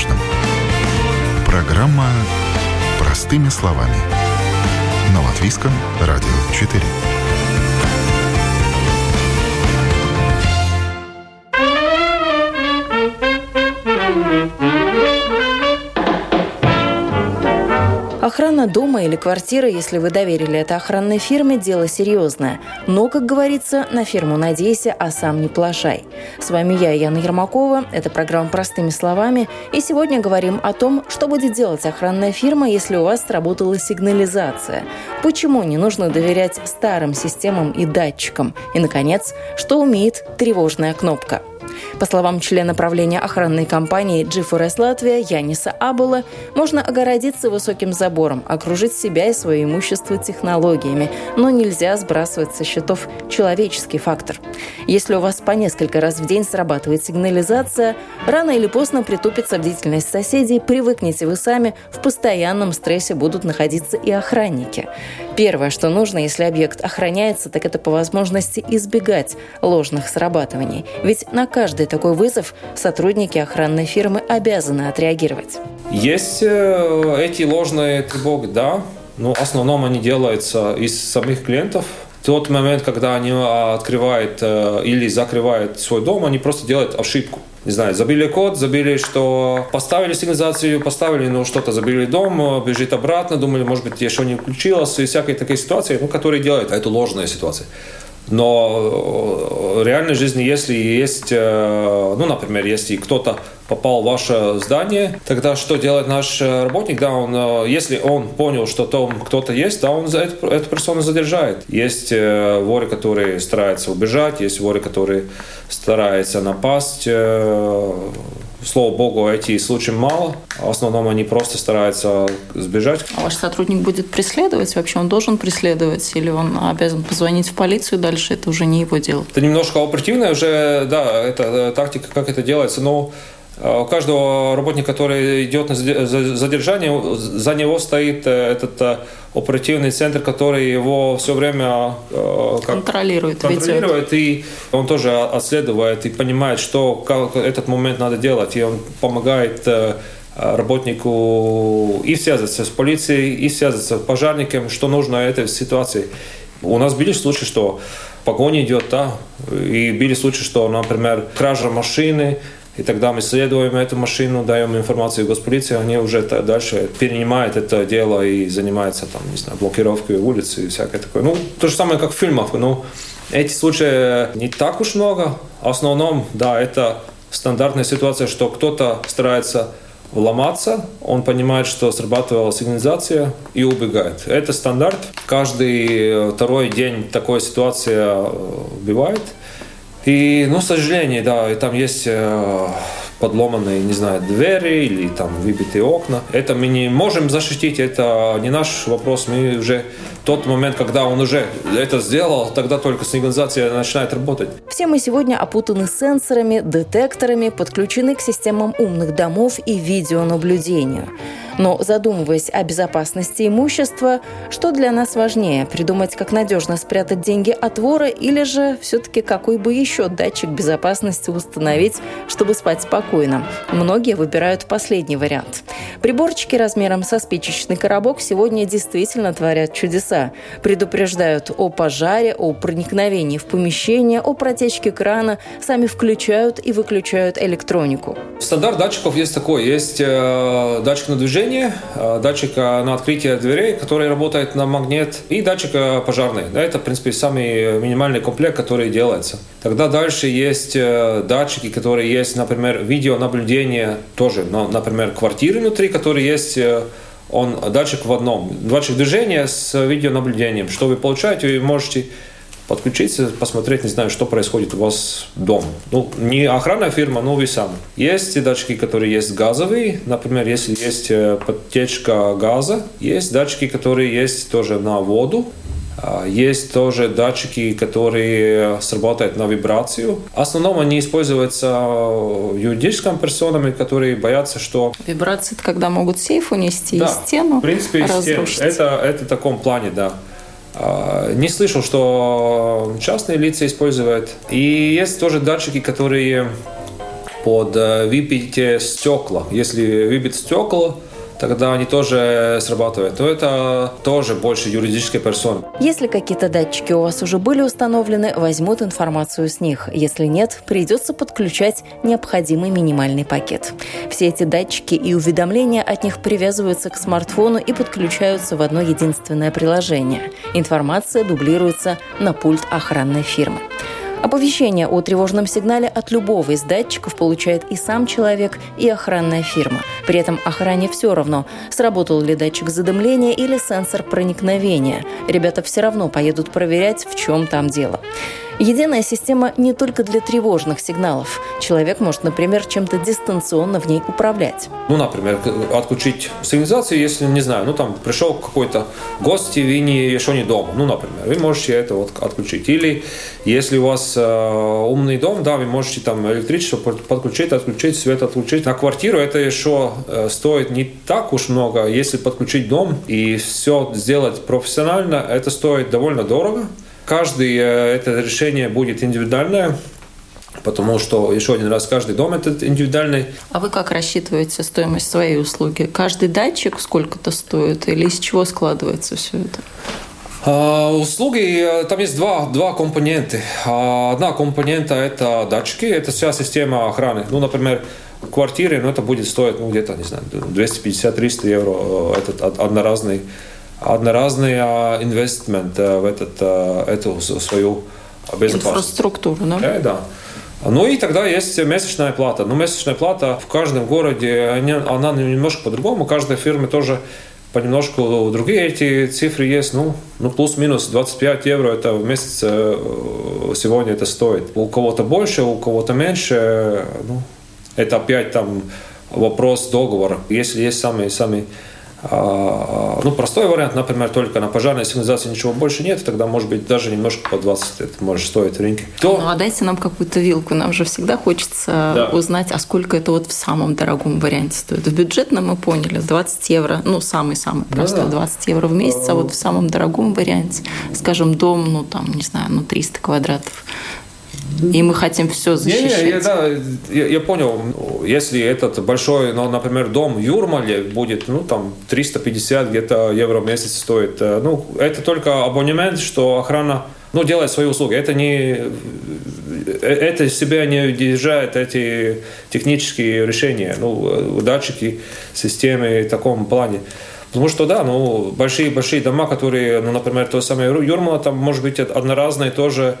важном. Программа «Простыми словами». На Латвийском радио 4. Охрана дома или квартиры, если вы доверили это охранной фирме, дело серьезное. Но, как говорится, на фирму надейся, а сам не плашай. С вами я, Яна Ермакова. Это программа «Простыми словами». И сегодня говорим о том, что будет делать охранная фирма, если у вас сработала сигнализация. Почему не нужно доверять старым системам и датчикам? И, наконец, что умеет тревожная кнопка – по словам члена правления охранной компании G4S Латвия Яниса Абула, можно огородиться высоким забором, окружить себя и свое имущество технологиями, но нельзя сбрасывать со счетов человеческий фактор. Если у вас по несколько раз в день срабатывает сигнализация, рано или поздно притупится бдительность соседей, привыкнете вы сами, в постоянном стрессе будут находиться и охранники. Первое, что нужно, если объект охраняется, так это по возможности избегать ложных срабатываний. Ведь на каждый такой вызов сотрудники охранной фирмы обязаны отреагировать. Есть э, эти ложные тревоги, да, но в основном они делаются из самих клиентов. Тот момент, когда они открывают э, или закрывают свой дом, они просто делают ошибку. Не знаю, забили код, забили, что поставили сигнализацию, поставили, ну, что-то забили дом, э, бежит обратно, думали, может быть, еще не включилось, и всякие такие ситуации, ну, которые делают, а это ложная ситуация. Но в реальной жизни, если есть, э, ну, например, если кто-то попал в ваше здание, тогда что делает наш работник? Да, он, э, если он понял, что там кто-то есть, да, он эту, эту персону задержает. Есть э, воры, которые стараются убежать, есть воры, которые стараются напасть Слава богу, этих случаев мало. В основном они просто стараются сбежать. А ваш сотрудник будет преследовать? Вообще он должен преследовать? Или он обязан позвонить в полицию дальше? Это уже не его дело. Это немножко оперативное уже, да, это э, тактика, как это делается. Но э, у каждого работника, который идет на задержание, за него стоит э, этот оперативный центр, который его все время э, как контролирует, контролирует и он тоже отследует и понимает, что как этот момент надо делать, и он помогает э, работнику и связаться с полицией, и связаться с пожарником, что нужно этой ситуации. У нас были случаи, что погоня идет, да, и были случаи, что, например, кража машины, и тогда мы исследуем эту машину, даем информацию госполиции, они уже дальше перенимают это дело и занимаются там, не знаю, блокировкой улицы и всякое такое. Ну, то же самое, как в фильмах. Ну, эти случаи не так уж много. В основном, да, это стандартная ситуация, что кто-то старается вломаться, он понимает, что срабатывала сигнализация и убегает. Это стандарт. Каждый второй день такая ситуация э, бывает – и, ну, к сожалению, да, там есть э, подломанные, не знаю, двери или там выбитые окна. Это мы не можем защитить, это не наш вопрос. Мы уже тот момент, когда он уже это сделал, тогда только сигнализация начинает работать. Все мы сегодня опутаны сенсорами, детекторами, подключены к системам умных домов и видеонаблюдению. Но задумываясь о безопасности имущества, что для нас важнее – придумать, как надежно спрятать деньги от вора или же все-таки какой бы еще датчик безопасности установить, чтобы спать спокойно? Многие выбирают последний вариант. Приборчики размером со спичечный коробок сегодня действительно творят чудеса. Предупреждают о пожаре, о проникновении в помещение, о протечке крана, сами включают и выключают электронику. Стандарт датчиков есть такой. Есть э, датчик на движение, э, датчик э, на открытие дверей, который работает на магнит, и датчик э, пожарный. Да, это, в принципе, самый минимальный комплект, который делается. Тогда дальше есть датчики, которые есть, например, видеонаблюдение тоже, например, квартиры внутри, которые есть он датчик в одном. Датчик движения с видеонаблюдением. Что вы получаете, вы можете подключиться, посмотреть, не знаю, что происходит у вас дома. Ну, не охранная фирма, но вы сами. Есть датчики, которые есть газовые, например, если есть э, подтечка газа, есть датчики, которые есть тоже на воду, есть тоже датчики, которые срабатывают на вибрацию. В основном они используются юридическими персонами, которые боятся, что... Вибрация – это когда могут сейф унести да, и стену в принципе, разрушить. Это, это в таком плане, да. А, не слышал, что частные лица используют. И есть тоже датчики, которые под выбитие стекла. Если выбить стекла, тогда они тоже срабатывают. То это тоже больше юридической персоны. Если какие-то датчики у вас уже были установлены, возьмут информацию с них. Если нет, придется подключать необходимый минимальный пакет. Все эти датчики и уведомления от них привязываются к смартфону и подключаются в одно единственное приложение. Информация дублируется на пульт охранной фирмы. Оповещение о тревожном сигнале от любого из датчиков получает и сам человек, и охранная фирма. При этом охране все равно, сработал ли датчик задымления или сенсор проникновения. Ребята все равно поедут проверять, в чем там дело. Единая система не только для тревожных сигналов. Человек может, например, чем-то дистанционно в ней управлять. Ну, например, отключить сигнализацию, если, не знаю, ну, там пришел какой-то гость, и не, еще не дома, ну, например, вы можете это вот отключить. Или если у вас э, умный дом, да, вы можете там электричество подключить, отключить, свет отключить. На квартиру это еще э, стоит не так уж много. Если подключить дом и все сделать профессионально, это стоит довольно дорого. Каждый э, это решение будет индивидуальное, потому что еще один раз каждый дом этот индивидуальный. А вы как рассчитываете стоимость своей услуги? Каждый датчик сколько-то стоит или из чего складывается все это? А, услуги, э, там есть два, два компонента. А, одна компонента – это датчики, это вся система охраны. Ну, например, в квартире, ну, это будет стоить, ну, где-то, не знаю, 250-300 евро, э, этот одноразный одноразный а, инвестмент э, в этот, э, эту свою безопасность. Инфраструктуру, да? Да, да. Ну и тогда есть месячная плата. Ну, месячная плата в каждом городе, она немножко по-другому. Каждой фирме тоже понемножку другие эти цифры есть. Ну, ну плюс-минус 25 евро это в месяц э, сегодня это стоит. У кого-то больше, у кого-то меньше. Ну, это опять там вопрос договора. Если есть самые-самые ну, простой вариант, например, только на пожарной сигнализации ничего больше нет, тогда, может быть, даже немножко по 20 это может стоить в рынке. То... Ну, а дайте нам какую-то вилку, нам же всегда хочется да. узнать, а сколько это вот в самом дорогом варианте стоит. В бюджетном мы поняли, 20 евро, ну, самый-самый да, простой, 20 евро в месяц, а вот в самом дорогом варианте, скажем, дом, ну, там, не знаю, ну, 300 квадратов, и мы хотим все защищать. Не, не, я, да, я, я понял. Если этот большой, ну, например, дом в Юрмале будет, ну, там, 350 где-то евро в месяц стоит. Э, ну, это только абонемент, что охрана ну, делает свои услуги. Это не э, это себя не держает эти технические решения, ну, э, датчики, системы в таком плане. Потому что, да, ну, большие-большие дома, которые, ну, например, то самое Юрмала, там, может быть, одноразные тоже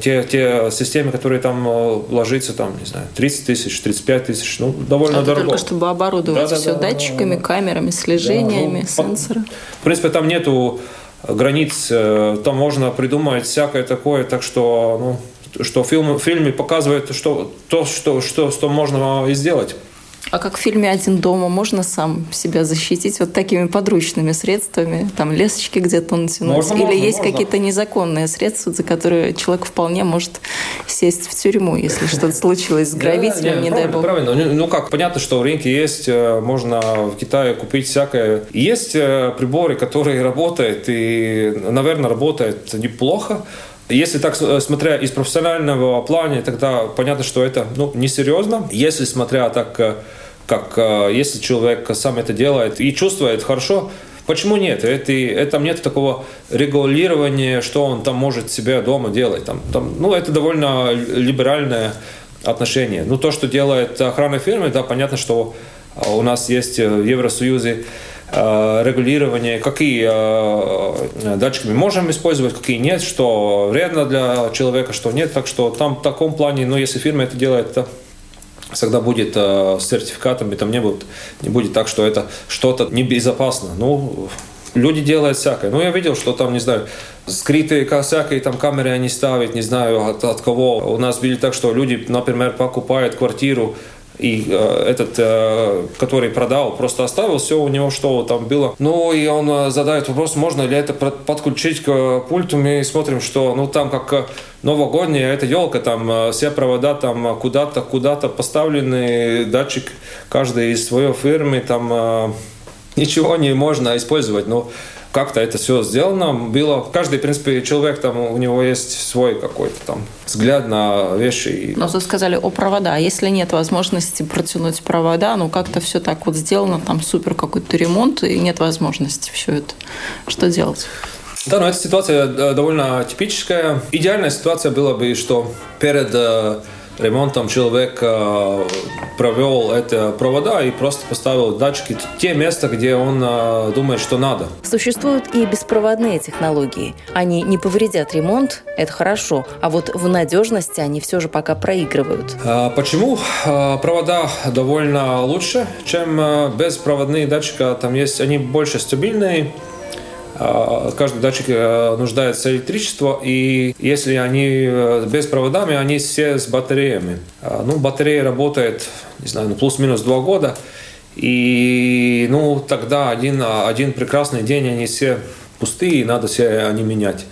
те, те системы, которые там э, ложится, там, не знаю, 30 тысяч, 35 тысяч, ну, довольно Это дорого. только чтобы оборудовать да, все да, датчиками, да, камерами, слежениями, да, ну, сенсоры. В принципе, там нету границ, э, там можно придумать всякое такое, так что, ну, что фильм, в фильме показывает что, то, что, что, что можно и сделать. А как в фильме «Один дома» можно сам себя защитить вот такими подручными средствами? Там лесочки где-то натянуть? Можно, Или можно, есть какие-то незаконные средства, за которые человек вполне может сесть в тюрьму, если что-то случилось с грабителем, не дай бог? Правильно. Ну, ну как, понятно, что в рынке есть, э, можно в Китае купить всякое. Есть э, приборы, которые работают, и, наверное, работают неплохо. Если так, э, смотря из профессионального плана, тогда понятно, что это ну, несерьезно. Если смотря так как э, если человек сам это делает и чувствует хорошо, Почему нет? Это, это, нет такого регулирования, что он там может себя дома делать. Там, там, ну, это довольно либеральное отношение. Ну, то, что делает охрана фирмы, да, понятно, что э, у нас есть в Евросоюзе э, регулирование, какие датчики мы можем использовать, какие нет, что вредно для человека, что нет. Так что там в таком плане, ну, если фирма это делает, это всегда будет э, с сертификатами, там не будет, не будет так, что это что-то небезопасно. Ну, люди делают всякое. Ну, я видел, что там, не знаю, скрытые всякие там камеры они ставят, не знаю от, от кого. У нас были так, что люди, например, покупают квартиру, и э, этот, э, который продал, просто оставил все у него, что там было. Ну, и он э, задает вопрос, можно ли это подключить к пульту. Мы смотрим, что, ну, там как э, новогодняя эта елка, там э, все провода там куда-то, куда-то поставлены, датчик каждый из своей фирмы, там э, ничего не можно использовать. Но как-то это все сделано было. Каждый, в принципе, человек, там, у него есть свой какой-то там взгляд на вещи. Но вы сказали о провода. А если нет возможности протянуть провода, ну как-то все так вот сделано, там супер какой-то ремонт, и нет возможности все это. Что делать? Да, но эта ситуация э, довольно типическая. Идеальная ситуация была бы, что перед э, ремонтом человек э, провел эти провода и просто поставил датчики в те места, где он э, думает, что надо. Существуют и беспроводные технологии. Они не повредят ремонт, это хорошо, а вот в надежности они все же пока проигрывают. А почему провода довольно лучше, чем беспроводные датчики? Там есть, они больше стабильные, каждый датчик э, нуждается в электричестве, и если они э, без проводами, они все с батареями. А, ну, батарея работает, не знаю, ну, плюс-минус два года, и ну, тогда один, один прекрасный день они все пустые, и надо все они менять.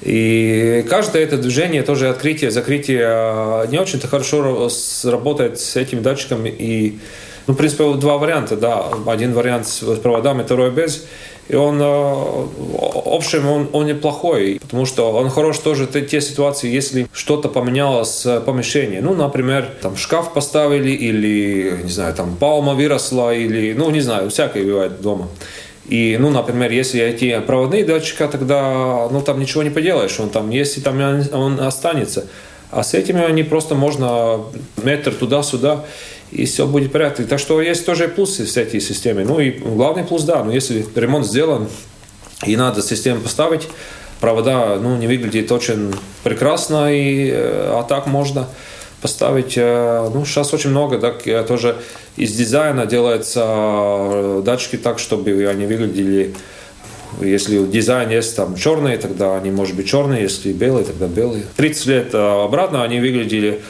И каждое это движение, тоже открытие, закрытие, а, не очень-то хорошо работает с этим датчиком. И, ну, в принципе, два варианта, да. Один вариант с проводами, второй без. И он, э, в общем, он, он неплохой, потому что он хорош тоже в те ситуации, если что-то поменялось в помещении. Ну, например, там шкаф поставили или, не знаю, там палма выросла или, ну, не знаю, всякое бывает дома. И, ну, например, если эти проводные датчики, тогда, ну, там ничего не поделаешь, он там есть, и там он останется. А с этими они просто можно метр туда-сюда и все будет в порядке. Так что есть тоже плюсы в этой системе. Ну и главный плюс, да, ну если ремонт сделан и надо систему поставить, провода ну, не выглядит очень прекрасно, и, э, а так можно поставить. Э, ну, сейчас очень много, так тоже из дизайна делается э, датчики так, чтобы они выглядели если дизайн есть там черные, тогда они, может быть, черные, если белые, тогда белые. 30 лет обратно они выглядели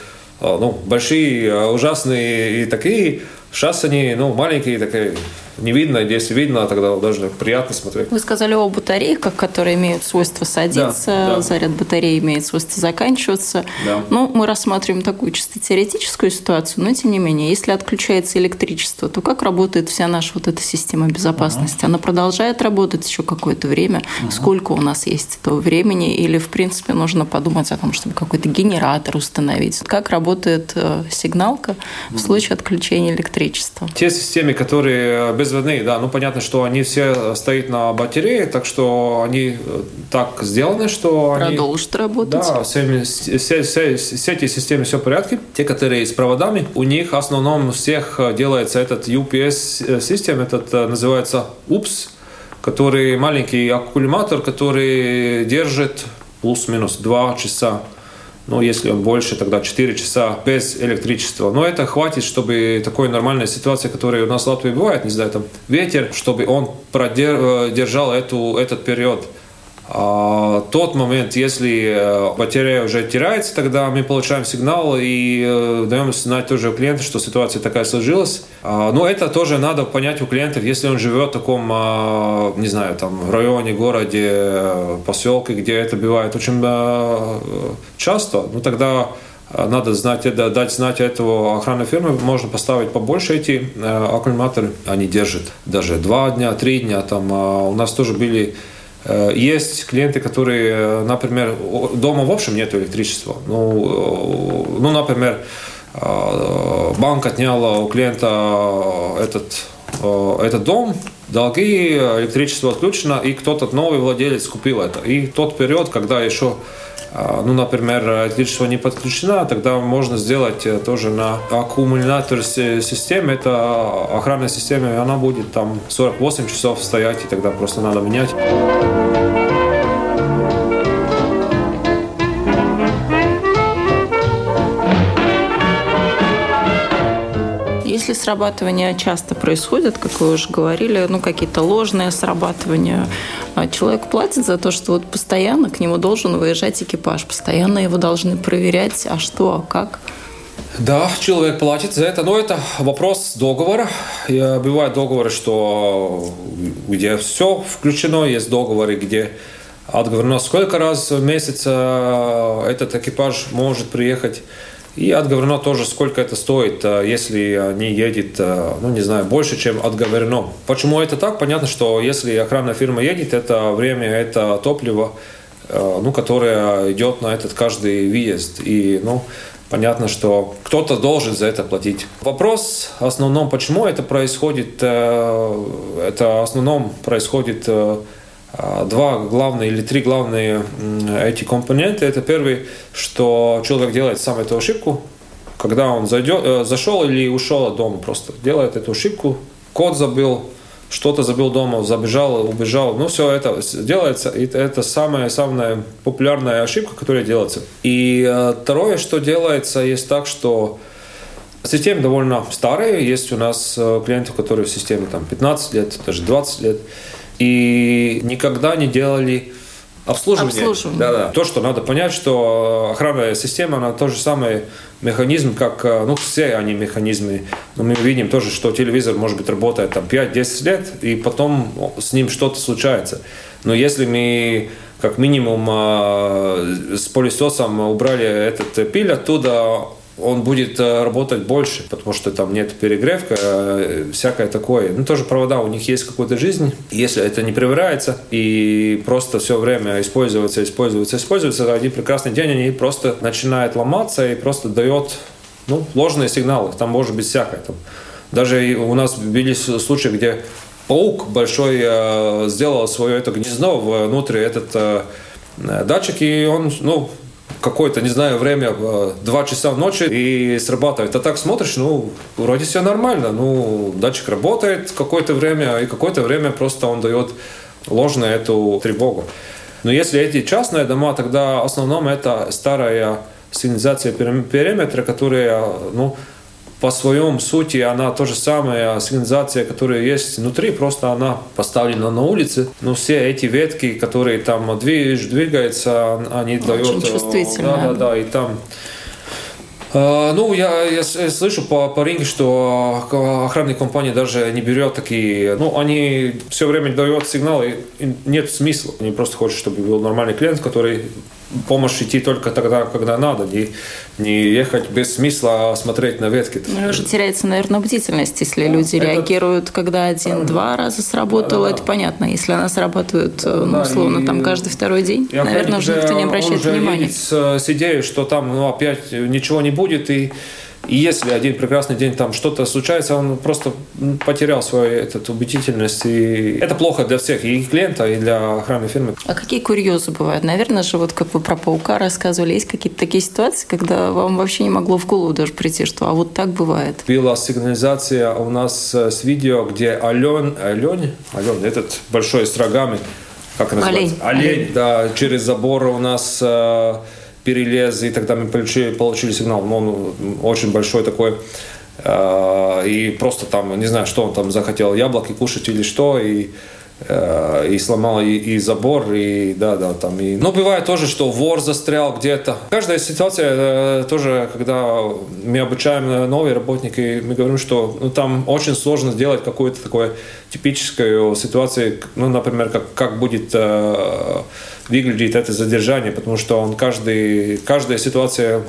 ну, большие, ужасные и такие. Сейчас они ну, маленькие, такие не видно, если видно, тогда даже приятно смотреть. Вы сказали о батарейках, которые имеют свойство садиться, да, да. заряд батареи имеет свойство заканчиваться. Да. Ну, мы рассматриваем такую чисто теоретическую ситуацию, но тем не менее, если отключается электричество, то как работает вся наша вот эта система безопасности? Ага. Она продолжает работать еще какое-то время? Ага. Сколько у нас есть этого времени? Или, в принципе, нужно подумать о том, чтобы какой-то генератор установить? Как работает э, сигналка в случае отключения электричества? Те системы, которые без безводные, да. Ну, понятно, что они все стоят на батарее, так что они э, так сделаны, что они... Продолжат работать. Да, все, все, все, все эти системы все в порядке. Те, которые с проводами, у них в основном всех делается этот UPS-систем, этот э, называется UPS, который маленький аккумулятор, который держит плюс-минус 2 часа ну, если он больше, тогда 4 часа без электричества. Но это хватит, чтобы такой нормальная ситуация, которая у нас в Латвии бывает, не знаю, там ветер, чтобы он продержал э, эту, этот период. А тот момент, если э, батарея уже теряется, тогда мы получаем сигнал и э, даем знать тоже клиенту, что ситуация такая сложилась. А, но это тоже надо понять у клиентов, если он живет в таком, а, не знаю, там, районе, городе, поселке, где это бывает очень э, часто, ну тогда надо знать, дать знать этого охранной фирмы, можно поставить побольше эти аккумуляторы, они держат даже два дня, три дня, там у нас тоже были Э, есть клиенты, которые, э, например, дома в общем нет электричества. Ну, э, ну например, банк отнял у клиента этот, этот дом, долги, электричество отключено, и кто-то новый владелец купил это. И тот период, когда еще ну, например, электричество не подключено, тогда можно сделать э, тоже на аккумулятор системе. Это охранная система, и она будет там 48 часов стоять, и тогда просто надо менять. Срабатывания часто происходят, как вы уже говорили, ну, какие-то ложные срабатывания, а человек платит за то, что вот постоянно к нему должен выезжать экипаж, постоянно его должны проверять, а что, а как. Да, человек платит за это, но это вопрос договора. Бывают договоры, что где все включено, есть договоры, где отговорено, сколько раз в месяц э, этот экипаж может приехать И отговорено тоже, сколько это стоит, если они едет, ну, не знаю, больше, чем отговорено. Почему это так? Понятно, что если охранная фирма едет, это время, это топливо, ну, которое идет на этот каждый въезд. И, ну, понятно, что кто-то должен за это платить. Вопрос в основном, почему это происходит, э, это в основном происходит э, два главные или три главные эти компоненты. Это первый, что человек делает сам эту ошибку, когда он зайдет, э, зашел или ушел от дома просто, делает эту ошибку, код забыл, что-то забыл дома, забежал, убежал. Ну, все это делается. И это самая, самая популярная ошибка, которая делается. И э, второе, что делается, есть так, что системы довольно старые. Есть у нас э, клиенты, которые в системе там, 15 лет, даже 20 лет. И никогда не делали обслуживание. обслуживание. Да, да. То, что надо понять, что охранная система, она тот же самый механизм, как, э, ну, все они механизмы. Но мы видим тоже, что телевизор, может быть, работает там 5-10 лет, и потом с ним что-то случается. Но если мы как минимум э, с пылесосом убрали этот пиль оттуда, он будет э, работать больше, потому что там нет перегревка, э, всякое такое. Ну, тоже провода, у них есть какая-то жизнь. Если это не проверяется и просто все время используется, используется, используется, один прекрасный день они просто начинают ломаться и просто дает ну, ложные сигналы. Там может быть всякое. Там. Даже у нас были случаи, где паук большой э, сделал свое это гнездо внутри этот э, датчик, и он, ну, какое-то, не знаю, время, э, два часа ночи и срабатывает. А так смотришь, ну, вроде все нормально. Ну, датчик работает какое-то время, и какое-то время просто он дает ложную эту тревогу. Но если эти частные дома, тогда в основном это старая сигнализация периметра, которая, ну, по своем сути она то же самое, сигнализация, которая есть внутри, просто она поставлена на улице. Но все эти ветки, которые там двигаются, они Очень дают... Очень чувствительно. Да, да, да, и там а, ну, я, я, я слышу по, по ринге, что охранные компании даже не берет такие... Ну, они все время дают сигналы, нет смысла. Они просто хотят, чтобы был нормальный клиент, который помощь идти только тогда, когда надо, не, не ехать без смысла смотреть на ветки. Ну, уже теряется, наверное, бдительность, если да, люди это... реагируют, когда один-два раза сработало, да, да, это понятно. Если она срабатывает, да, ну, условно, и... там каждый второй день, наверное, уже никто не обращает внимания. С, с идеей, что там ну, опять ничего не будет, и и если один прекрасный день там что-то случается, он просто потерял свою эту убедительность. И это плохо для всех, и клиента, и для охранной фирмы. А какие курьезы бывают? Наверное же, вот как вы про паука рассказывали, есть какие-то такие ситуации, когда вам вообще не могло в голову даже прийти, что а вот так бывает? Была сигнализация у нас с видео, где Ален, Ален, Ален, этот большой с рогами, как называется? Олень. Олень, да, через забор у нас э, перелез, и тогда мы получили, получили сигнал. Но он очень большой такой. Э, и просто там, не знаю, что он там захотел, яблоки кушать или что, и э, и сломал и, и забор, и да, да, там и. Но бывает тоже, что вор застрял где-то. Каждая ситуация э, тоже, когда мы обучаем новые работники, мы говорим, что ну, там очень сложно сделать какую-то такую типическую ситуацию, ну, например, как как будет э, выглядит это задержание, потому что он каждый, каждая ситуация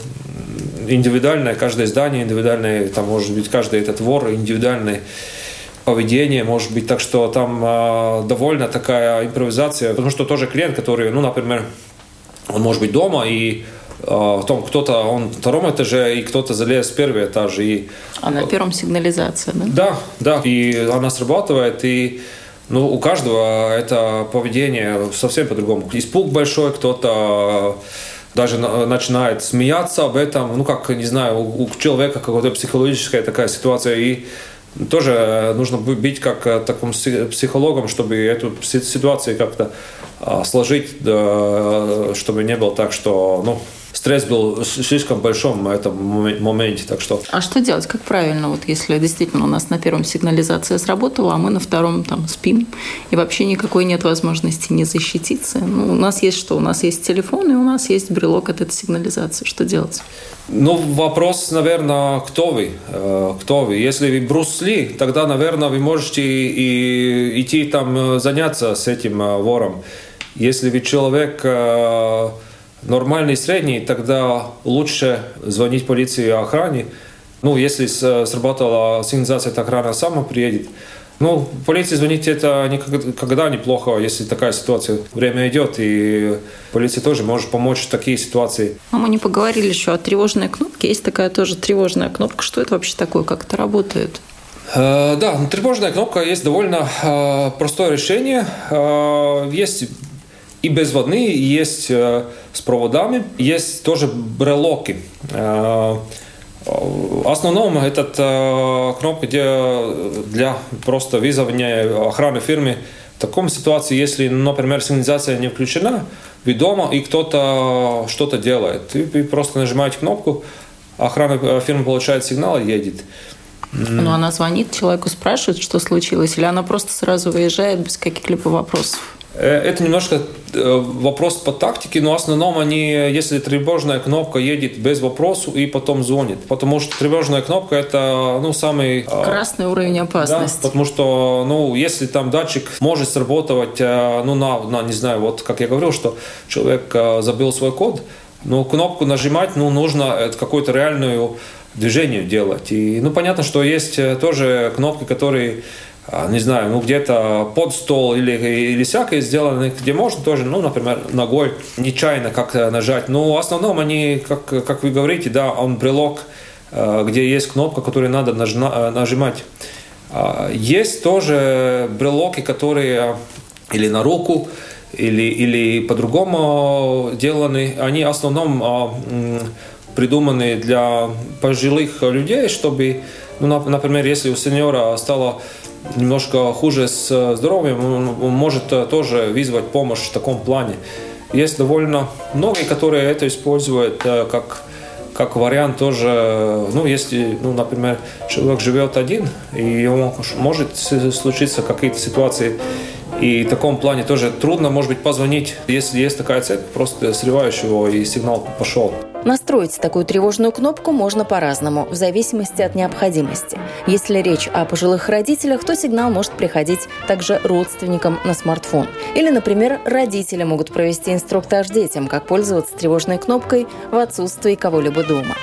индивидуальная, каждое здание индивидуальное, там может быть каждый этот вор индивидуальный поведение, может быть, так что там э, довольно такая импровизация, потому что тоже клиент, который, ну, например, он может быть дома и в том кто-то, он на втором этаже, и кто-то залез в первый этаж. И... А на первом сигнализация, да? Да, да, и она срабатывает, и ну, у каждого это поведение совсем по-другому. Испуг большой, кто-то даже начинает смеяться об этом, ну, как, не знаю, у человека какая-то психологическая такая ситуация, и тоже нужно быть как э, таким психологом, чтобы эту ситуацию как-то а, сложить, чтобы не было так, что, ну, стресс был слишком большом в этом моменте. Так что... А что делать? Как правильно, вот если действительно у нас на первом сигнализация сработала, а мы на втором там спим, и вообще никакой нет возможности не защититься? Ну, у нас есть что? У нас есть телефон, и у нас есть брелок от этой сигнализации. Что делать? Ну, вопрос, наверное, кто вы? Э, кто вы? Если вы брусли, тогда, наверное, вы можете и идти там э, заняться с этим э, вором. Если вы человек нормальный средний, тогда лучше звонить полиции и охране. Ну, если сработала сигнализация, то охрана сама приедет. Ну, полиции звонить это никогда неплохо, если такая ситуация. Время идет, и полиция тоже может помочь в такие ситуации. А мы не поговорили еще о тревожной кнопке. Есть такая тоже тревожная кнопка. Что это вообще такое? Как это работает? Э, да, тревожная кнопка есть довольно э, простое решение. Э, есть и безводные, есть с проводами, есть тоже брелоки. В основном этот кнопка где для просто вызывания охраны фирмы. В таком ситуации, если, например, сигнализация не включена, вы дома и кто-то что-то делает, вы просто нажимаете кнопку, охрана фирмы получает сигнал и едет. Ну, она звонит человеку, спрашивает, что случилось, или она просто сразу выезжает без каких-либо вопросов? Э, это немножко э, вопрос по тактике, но в основном они, если тревожная кнопка едет без вопросов и потом звонит. Потому что тревожная кнопка это ну, самый... А, Красный уровень опасности. Да, потому что ну, если там датчик может сработать, э, ну, на, на, не знаю, вот как я говорил, что человек забил свой код, но кнопку нажимать ну, нужно какую-то реальную движению делать. И, ну, понятно, что есть тоже кнопки, которые не знаю, ну где-то под стол или, или всякое сделаны, где можно тоже, ну, например, ногой нечаянно как-то нажать. Но в основном они, как, как вы говорите, да, он брелок, э, где есть кнопка, которую надо э, нажимать. А, есть тоже брелоки, которые или на руку, или, или по-другому деланы. Они в основном а, придуманы для пожилых людей, чтобы, ну, например, если у сеньора стало немножко хуже с здоровьем, он может тоже вызвать помощь в таком плане. Есть довольно многие, которые это используют э, как как вариант тоже, ну, если, ну, например, человек живет один, и ему может случиться какие-то ситуации, и в таком плане тоже трудно, может быть, позвонить, если есть такая цель, просто срываешь его, и сигнал пошел. Настроить такую тревожную кнопку можно по-разному, в зависимости от необходимости. Если речь о пожилых родителях, то сигнал может приходить также родственникам на смартфон. Или, например, родители могут провести инструктаж детям, как пользоваться тревожной кнопкой в отсутствии кого-либо дома.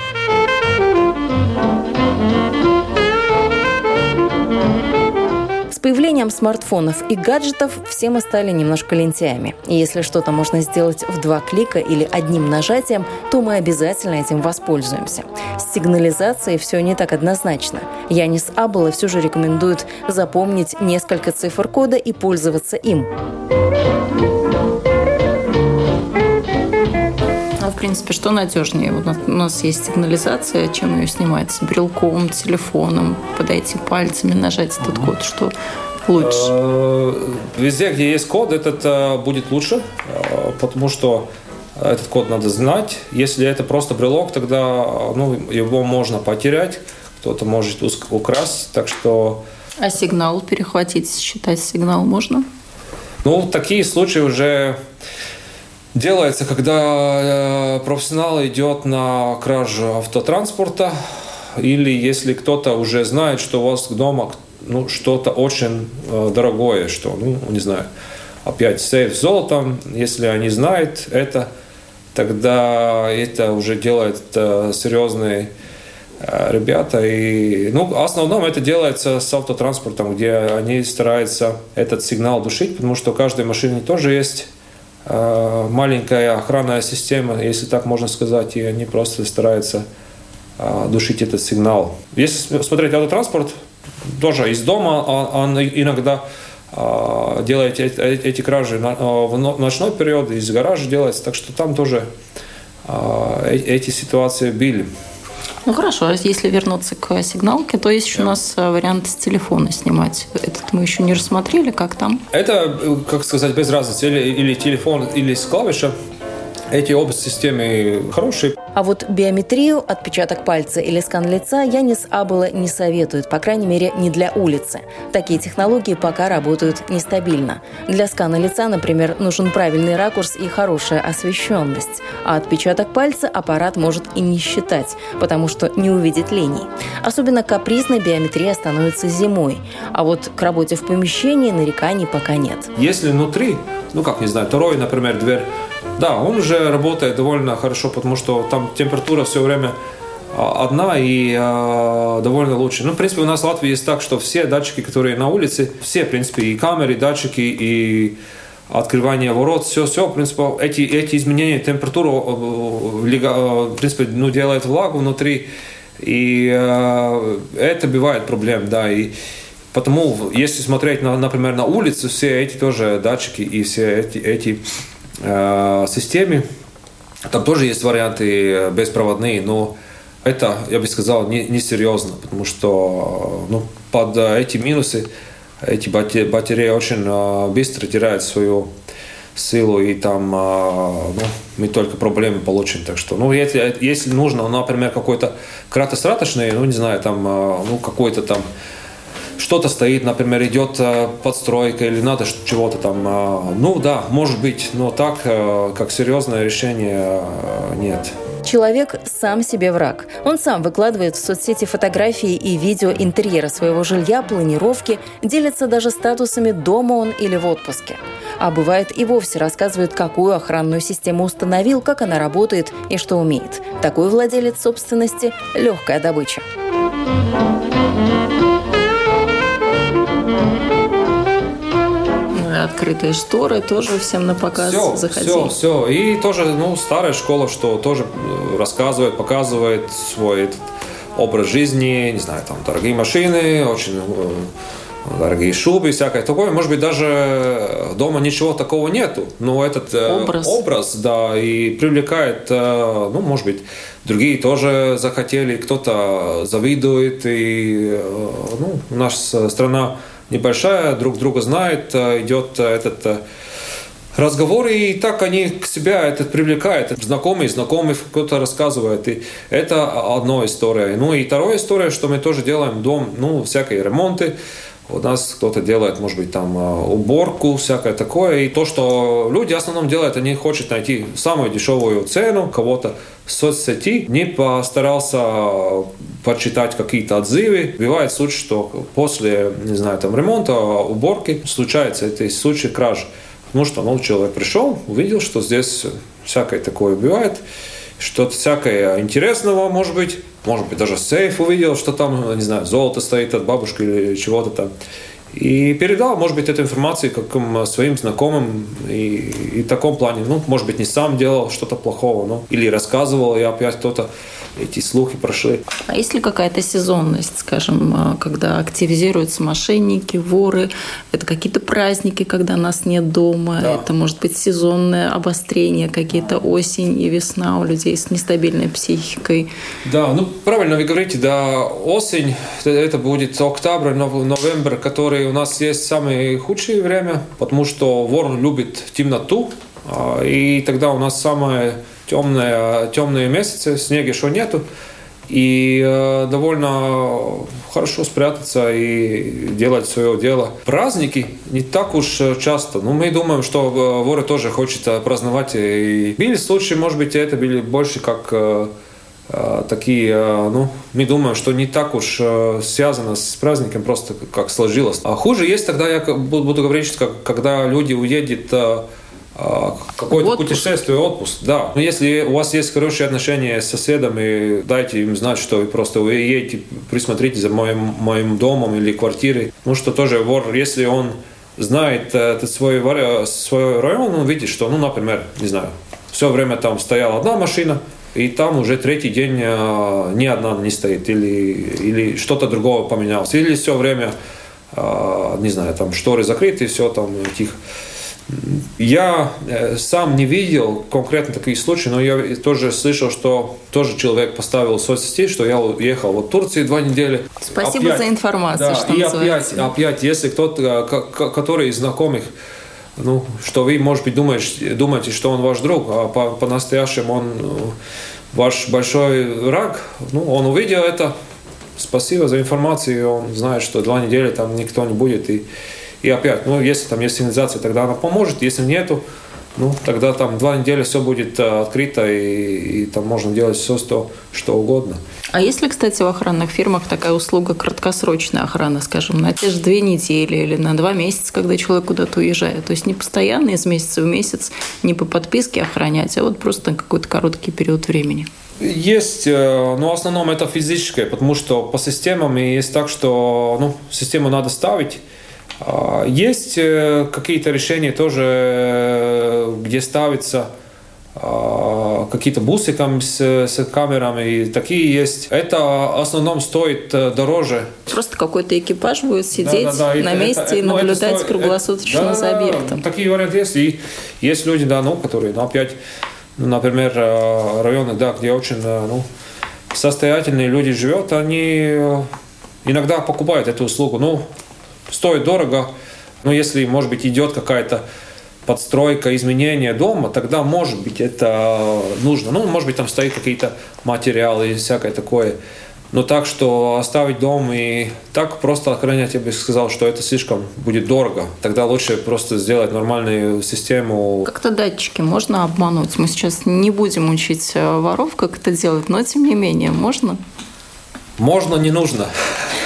Появлением смартфонов и гаджетов все мы стали немножко лентяями. И если что-то можно сделать в два клика или одним нажатием, то мы обязательно этим воспользуемся. С сигнализацией все не так однозначно. Янис Абела все же рекомендует запомнить несколько цифр кода и пользоваться им. принципе, что надежнее? Вот у нас есть сигнализация, чем ее снимать? С брелком, телефоном, подойти пальцами, нажать этот код, что лучше? Э, везде, где есть код, этот э, будет лучше, э, потому что этот код надо знать. Если это просто брелок, тогда ну, его можно потерять, кто-то может украсть, так что... А сигнал перехватить, считать сигнал можно? Ну, такие случаи уже делается, когда э, профессионал идет на кражу автотранспорта, или если кто-то уже знает, что у вас дома ну, что-то очень э, дорогое, что, ну, не знаю, опять сейф с золотом, если они знают это, тогда это уже делает э, серьезные ребята. И, ну, в основном это делается с автотранспортом, где они стараются этот сигнал душить, потому что у каждой машины тоже есть маленькая охранная система, если так можно сказать, и они просто стараются э, душить этот сигнал. Если смотреть автотранспорт, тоже из дома а, он иногда э, делает эти кражи в ночной период, из гаража делается, так что там тоже эти ситуации были. Ну хорошо, а если вернуться к сигналке, то есть еще у нас э, вариант с телефона снимать. Этот мы еще не рассмотрели, как там? Это, э, как сказать, без разницы, или, или телефон, или с клавиша. Эти оба системы хорошие. А вот биометрию, отпечаток пальца или скан лица Янис Абела не советует, по крайней мере, не для улицы. Такие технологии пока работают нестабильно. Для скана лица, например, нужен правильный ракурс и хорошая освещенность. А отпечаток пальца аппарат может и не считать, потому что не увидит линий. Особенно капризной биометрия становится зимой. А вот к работе в помещении нареканий пока нет. Если внутри, ну как, не знаю, второй, например, дверь Да, он уже работает довольно хорошо, потому что там температура все время а, одна и э, довольно лучше. Ну, в принципе, у нас в Латвии есть так, что все датчики, которые на улице, все, в принципе, и камеры, и датчики, и открывание ворот, все, все, в принципе, эти, эти изменения температуры, в принципе, ну, делает влагу внутри, и э, это бывает проблем, да, и потому, если смотреть, на, например, на улице, все эти тоже датчики и все эти, эти э, системы, там тоже есть варианты беспроводные, но это, я бы сказал, не, не потому что ну, под эти минусы эти батареи очень быстро теряют свою силу, и там ну, мы только проблемы получим. Так что, ну, если, если нужно, например, какой-то краткосрочный, ну, не знаю, там, ну, какой-то там что-то стоит, например, идет подстройка или надо чего-то там. Ну да, может быть, но так, как серьезное решение, нет. Человек сам себе враг. Он сам выкладывает в соцсети фотографии и видео интерьера своего жилья, планировки, делится даже статусами дома он или в отпуске. А бывает и вовсе рассказывает, какую охранную систему установил, как она работает и что умеет. Такой владелец собственности – легкая добыча. Открытые шторы, тоже всем на показ все, заходи. Все, все. И тоже, ну, старая школа, что тоже э, рассказывает, показывает свой этот образ жизни, не знаю, там, дорогие машины, очень э, дорогие шубы, всякое такое. Может быть, даже дома ничего такого нету, но этот э, образ, образ да, и привлекает, ну, может быть, другие тоже захотели, кто-то завидует, и, ну, наша страна небольшая, друг друга знает, э, идет э, этот э, разговор, и так они к себя это привлекают. Знакомый, знакомый кто-то рассказывает. И это одна история. Ну и вторая история, что мы тоже делаем дом, ну, всякие ремонты. У нас кто-то делает, может быть, там уборку, всякое такое. И то, что люди в основном делают, они хотят найти самую дешевую цену кого-то соцсети, не постарался почитать какие-то отзывы. Бывает случай, что после, не знаю, там ремонта, уборки случается это случай кражи. Потому что ну, человек пришел, увидел, что здесь всякое такое бывает, что-то всякое интересного, может быть, может быть, даже сейф увидел, что там, не знаю, золото стоит от бабушки или чего-то там. И передал, может быть, эту информацию каким своим знакомым и, и в таком плане, ну, может быть, не сам делал что-то плохого, но или рассказывал, и опять кто-то эти слухи прошли. А есть ли какая-то сезонность, скажем, а, когда активизируются мошенники, воры? Это какие-то праздники, когда нас нет дома? Да. Это может быть сезонное обострение, какие-то осень и весна у людей с нестабильной психикой? Да, ну правильно вы говорите, да, осень, это будет октябрь, новембр, который у нас есть самое худшее время, потому что вор любит темноту, а, и тогда у нас самое темные, темные месяцы, снега еще нету. И э, довольно хорошо спрятаться и делать свое дело. Праздники не так уж часто. Ну, мы думаем, что э, воры тоже хотят праздновать. И были случаи, может быть, это были больше как э, э такие, э, ну, мы думаем, что не так уж э, связано с праздником, просто как сложилось. А хуже есть тогда, я буду говорить, что когда люди уедут а, какое-то отпуск. путешествие, отпуск, да. Но если у вас есть хорошие отношения с соседами, дайте им знать, что вы просто вы едете, присмотрите за моим, моим домом или квартирой. Ну что тоже вор, если он знает э, этот свой, свой район, он видит, что, ну, например, не знаю, все время там стояла одна машина, и там уже третий день э, ни одна не стоит, или, или что-то другое поменялось, или все время, э, не знаю, там шторы закрыты, и все там тихо. Я э, сам не видел конкретно такие случаи, но я тоже слышал, что тоже человек поставил в соцсети, что я уехал в Турции два недели. Спасибо опять, за информацию. Да, что и опять, опять, если кто-то, который из знакомых, ну, что вы, может быть, думаете, думаете, что он ваш друг, а по, по-настоящему он ну, ваш большой враг, ну, он увидел это, спасибо за информацию, он знает, что два недели там никто не будет, и и опять, ну, если там есть сигнализация, тогда она поможет. Если нету, ну, тогда там два недели все будет э, открыто, и, и там можно делать все, что, что угодно. А есть ли, кстати, в охранных фирмах такая услуга краткосрочная охрана, скажем, на те же две недели или на два месяца, когда человек куда-то уезжает? То есть не постоянно из месяца в месяц, не по подписке охранять, а вот просто на какой-то короткий период времени? Есть, э, но в основном это физическое, потому что по системам есть так, что ну, систему надо ставить, есть э, какие-то решения тоже, э, где ставится а, какие-то бусы с, с камерами, и такие есть. Это в основном стоит э, дороже. Просто какой-то экипаж будет сидеть да, да, да. на это, месте это, и ну, наблюдать это, круглосуточно это, за объектом. Да, такие варианты есть. И есть люди, да, ну, которые, ну, опять, ну, например, районы, да, где очень ну, состоятельные люди живут, они иногда покупают эту услугу. Ну, стоит дорого, но если, может быть, идет какая-то подстройка, изменение дома, тогда, может быть, это нужно. Ну, может быть, там стоит какие-то материалы и всякое такое. Но так, что оставить дом и так просто охранять, я бы сказал, что это слишком будет дорого. Тогда лучше просто сделать нормальную систему. Как-то датчики можно обмануть. Мы сейчас не будем учить э, воров, как это делать, но тем не менее, можно? Можно, не нужно.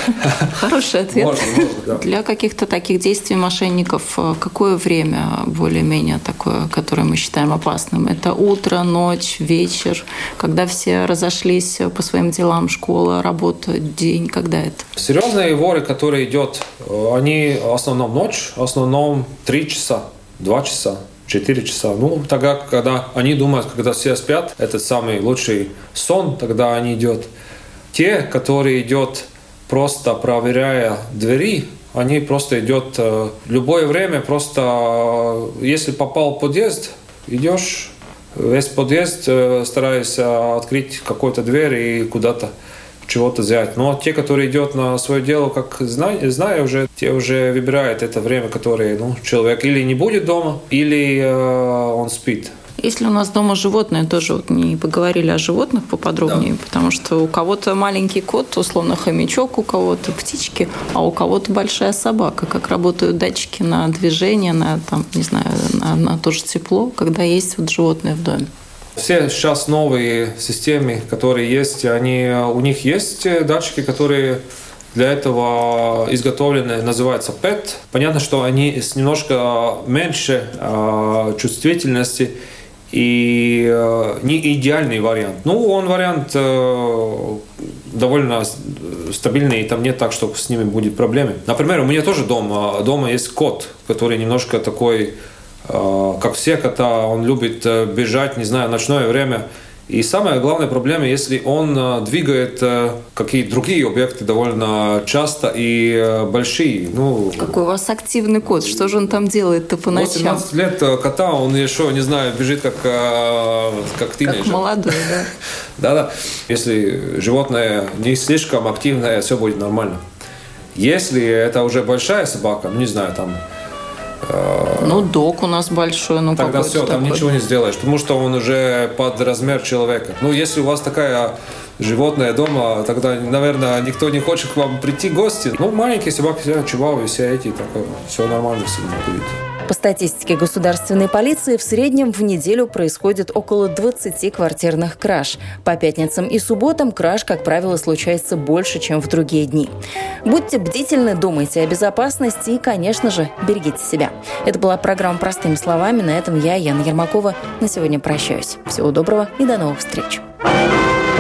Хороший ответ. Можно, можно, да. Для каких-то таких действий мошенников э, какое время более-менее такое, которое мы считаем опасным? Это утро, ночь, вечер, когда все разошлись по своим делам, школа, работа, день, когда это? Серьезные воры, которые идут, э, они в основном ночь, в основном три часа, два часа. 4 часа. Ну, тогда, когда они думают, когда все спят, этот самый лучший сон, тогда они идут. Те, которые идут просто проверяя двери, они просто идет э, любое время, просто э, если попал в подъезд, идешь весь подъезд, э, стараешься открыть какую-то дверь и куда-то чего-то взять. Но те, которые идет на свое дело, как зная, зная уже, те уже выбирают это время, которое ну, человек или не будет дома, или э, он спит. Если у нас дома животные, тоже вот не поговорили о животных поподробнее, да. потому что у кого-то маленький кот, условно хомячок, у кого-то птички, а у кого-то большая собака. Как работают датчики на движение, на, там, не знаю, на, на то же тепло, когда есть вот животные в доме. Все сейчас новые системы, которые есть, они, у них есть датчики, которые для этого изготовлены, называются PET. Понятно, что они с немножко меньше э, чувствительности и э, не идеальный вариант. Ну, он вариант э, довольно стабильный, и там нет так, что с ними будет проблемы. Например, у меня тоже дома, дома есть кот, который немножко такой, э, как все кота, он любит бежать, не знаю, ночное время – и самая главная проблема, если он э, двигает э, какие-то другие объекты довольно часто и э, большие. Ну, Какой у вас активный кот? Что же он там делает-то по ночам? 18 лет кота, он еще, не знаю, бежит как, как тинейджер. Как молодой, да. Да-да. Если животное не слишком активное, все будет нормально. Если это уже большая собака, ну не знаю, там ну, док у нас большой, ну Тогда все, там такой. ничего не сделаешь, потому что он уже под размер человека. Ну, если у вас такая животное дома, тогда, наверное, никто не хочет к вам прийти гости. Ну, маленькие собаки, чувавы, все эти, такое, все нормально всегда будет. По статистике государственной полиции, в среднем в неделю происходит около 20 квартирных краж. По пятницам и субботам краж, как правило, случается больше, чем в другие дни. Будьте бдительны, думайте о безопасности и, конечно же, берегите себя. Это была программа «Простыми словами». На этом я, Яна Ермакова, на сегодня прощаюсь. Всего доброго и до новых встреч. thank you